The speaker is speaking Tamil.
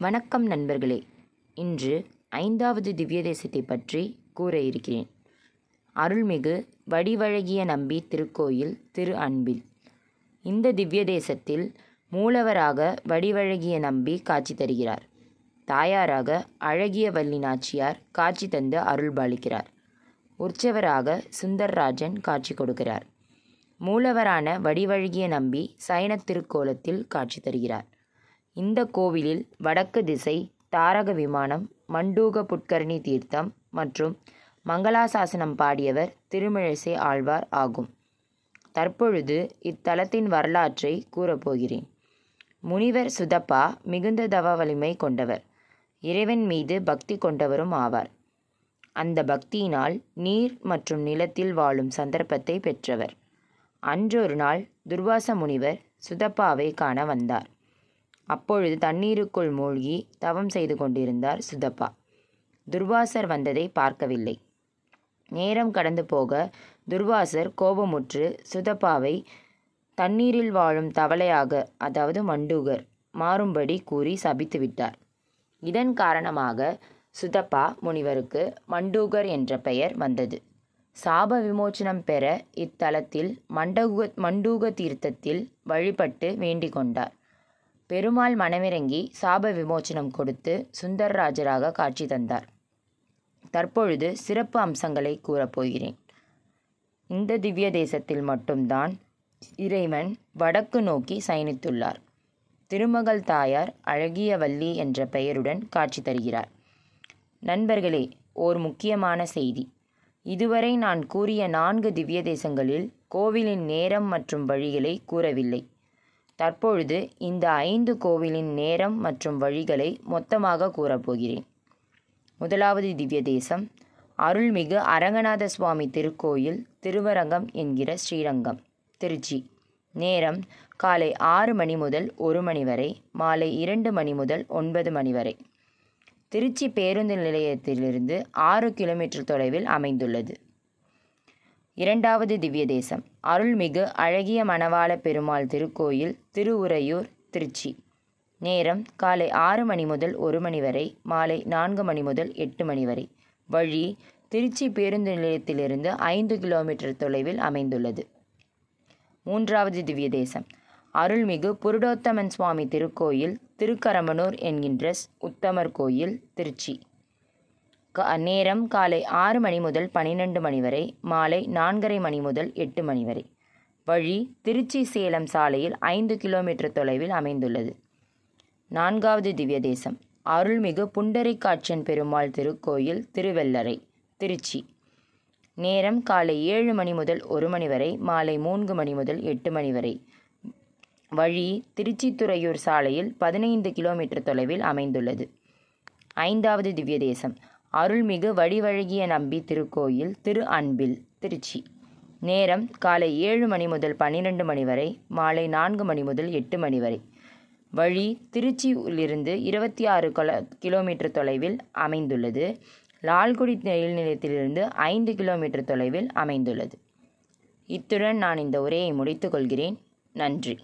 வணக்கம் நண்பர்களே. இன்று ஐந்தாவது திவ்ய தேசத்தை பற்றி கூற இருக்கிறேன். அருள்மிகு வடிவழகிய நம்பி திருக்கோயில் திரு அன்பில். இந்த திவ்ய தேசத்தில் மூலவராக வடிவழகிய நம்பி காட்சி தருகிறார். தாயாராக அழகிய வள்ளி நாச்சியார் காட்சி தந்து அருள்பாலிக்கிறார். உற்சவராக சுந்தர்ராஜன் காட்சி கொடுக்கிறார். மூலவரான வடிவழகிய நம்பி சயன திருக்கோலத்தில் காட்சி தருகிறார். இந்த கோவிலில் வடக்கு திசை தாரக விமானம் மண்டூக புட்கரணி தீர்த்தம் மற்றும் மங்களாசாசனம் பாடியவர் திருமிழிசை ஆழ்வார் ஆகும். தற்பொழுது இத்தலத்தின் வரலாற்றை கூறப்போகிறேன். முனிவர் சுதப்பா மிகுந்த தவ வலிமை கொண்டவர். இறைவன் மீது பக்தி கொண்டவரும் ஆவார். அந்த பக்தியினால் நீர் மற்றும் நிலத்தில் வாழும் சந்தர்ப்பத்தை பெற்றவர். அன்றொரு நாள் துர்வாச முனிவர் சுதப்பாவை காண வந்தார். அப்பொழுது தண்ணீருக்குள் மூழ்கி தவம் செய்து கொண்டிருந்தார் சுதப்பா துர்வாசர் வந்ததை பார்க்கவில்லை. நேரம் கடந்து போக துர்வாசர் கோபமுற்று சுதப்பாவை தண்ணீரில் வாழும் தவளையாக அதாவது மண்டூகர் மாறும்படி கூறி சபித்து விட்டார். இதன் காரணமாக சுதப்பா முனிவருக்கு மண்டூகர் என்ற பெயர் வந்தது. சாப விமோச்சனம் பெற இத்தலத்தில் மண்டூக மண்டூக தீர்த்தத்தில் வழிபட்டு வேண்டிக் கொண்டார். பெருமாள் மனமிறங்கி சாப விமோச்சனம் கொடுத்து சுந்தரராஜராக காட்சி தந்தார். தற்பொழுது சிறப்பு அம்சங்களை கூறப்போகிறேன் இந்த திவ்ய தேசத்தில் மட்டும்தான் இறைவன் வடக்கு நோக்கி சயனித்துள்ளார். திருமகள் தாயார் அழகிய வள்ளி என்ற பெயருடன் காட்சி தருகிறார். நண்பர்களே ஓர் முக்கியமான செய்தி. இதுவரை நான் கூறிய நான்கு திவ்ய தேசங்களில் கோவிலின் நேரம் மற்றும் வழிகளை கூறவில்லை. தற்பொழுது இந்த ஐந்து கோவிலின் நேரம் மற்றும் வழிகளை மொத்தமாக கூறப்போகிறேன். முதலாவது திவ்ய தேசம். அருள்மிகு அரங்கநாத சுவாமி திருக்கோயில் திருவரங்கம் என்கிற ஸ்ரீரங்கம் திருச்சி. நேரம் காலை ஆறு மணி முதல் ஒரு மணி வரை மாலை இரண்டு மணி முதல் ஒன்பது மணி வரை. திருச்சி பேருந்து நிலையத்திலிருந்து ஆறு கிலோமீட்டர் தொலைவில் அமைந்துள்ளது. இரண்டாவது திவ்ய தேசம். அருள்மிகு அழகிய மணவாள பெருமாள் திருக்கோயில் திருவுரையூர் திருச்சி. நேரம் காலை ஆறு மணி முதல் ஒரு மணி வரை மாலை நான்கு மணி முதல் எட்டு மணி வரை. வழி திருச்சி பேருந்து நிலையத்திலிருந்து ஐந்து கிலோமீட்டர் தொலைவில் அமைந்துள்ளது. மூன்றாவது திவ்ய தேசம். அருள்மிகு புருடோத்தமன் சுவாமி திருக்கோயில் திருக்கரமனூர் என்கின்ற உத்தமர் கோயில் திருச்சி. நேரம் காலை ஆறு மணி முதல் பனிரெண்டு மணி வரை மாலை நான்கரை மணி முதல் எட்டு மணி வரை. வழி திருச்சி சேலம் சாலையில் ஐந்து கிலோமீட்டர் தொலைவில் அமைந்துள்ளது. நான்காவது திவ்ய தேசம் அருள்மிகு புண்டரிக்காட்சன் பெருமாள் திருக்கோயில் திருவெல்லரை திருச்சி. நேரம் காலை ஏழு மணி முதல் ஒரு மணி வரை மாலை மூன்று மணி முதல் எட்டு மணி வரை. வழி திருச்சி துறையூர் சாலையில் பதினைந்து கிலோமீட்டர் தொலைவில் அமைந்துள்ளது. ஐந்தாவது திவ்ய தேசம் அருள்மிகு வடிவழகிய நம்பி திருக்கோயில் திரு அன்பில் திருச்சி. நேரம் காலை ஏழு மணி முதல் பன்னிரெண்டு மணி வரை மாலை நான்கு மணி முதல் எட்டு மணி வரை. வழி திருச்சியிலிருந்து இருபத்தி ஆறு கிலோமீட்டர் தொலைவில் அமைந்துள்ளது. லால்குடி ரயில் நிலையத்திலிருந்து ஐந்து கிலோமீட்டர் தொலைவில் அமைந்துள்ளது. இத்துடன் நான் இந்த உரையை முடித்துக்கொள்கிறேன் நன்றி.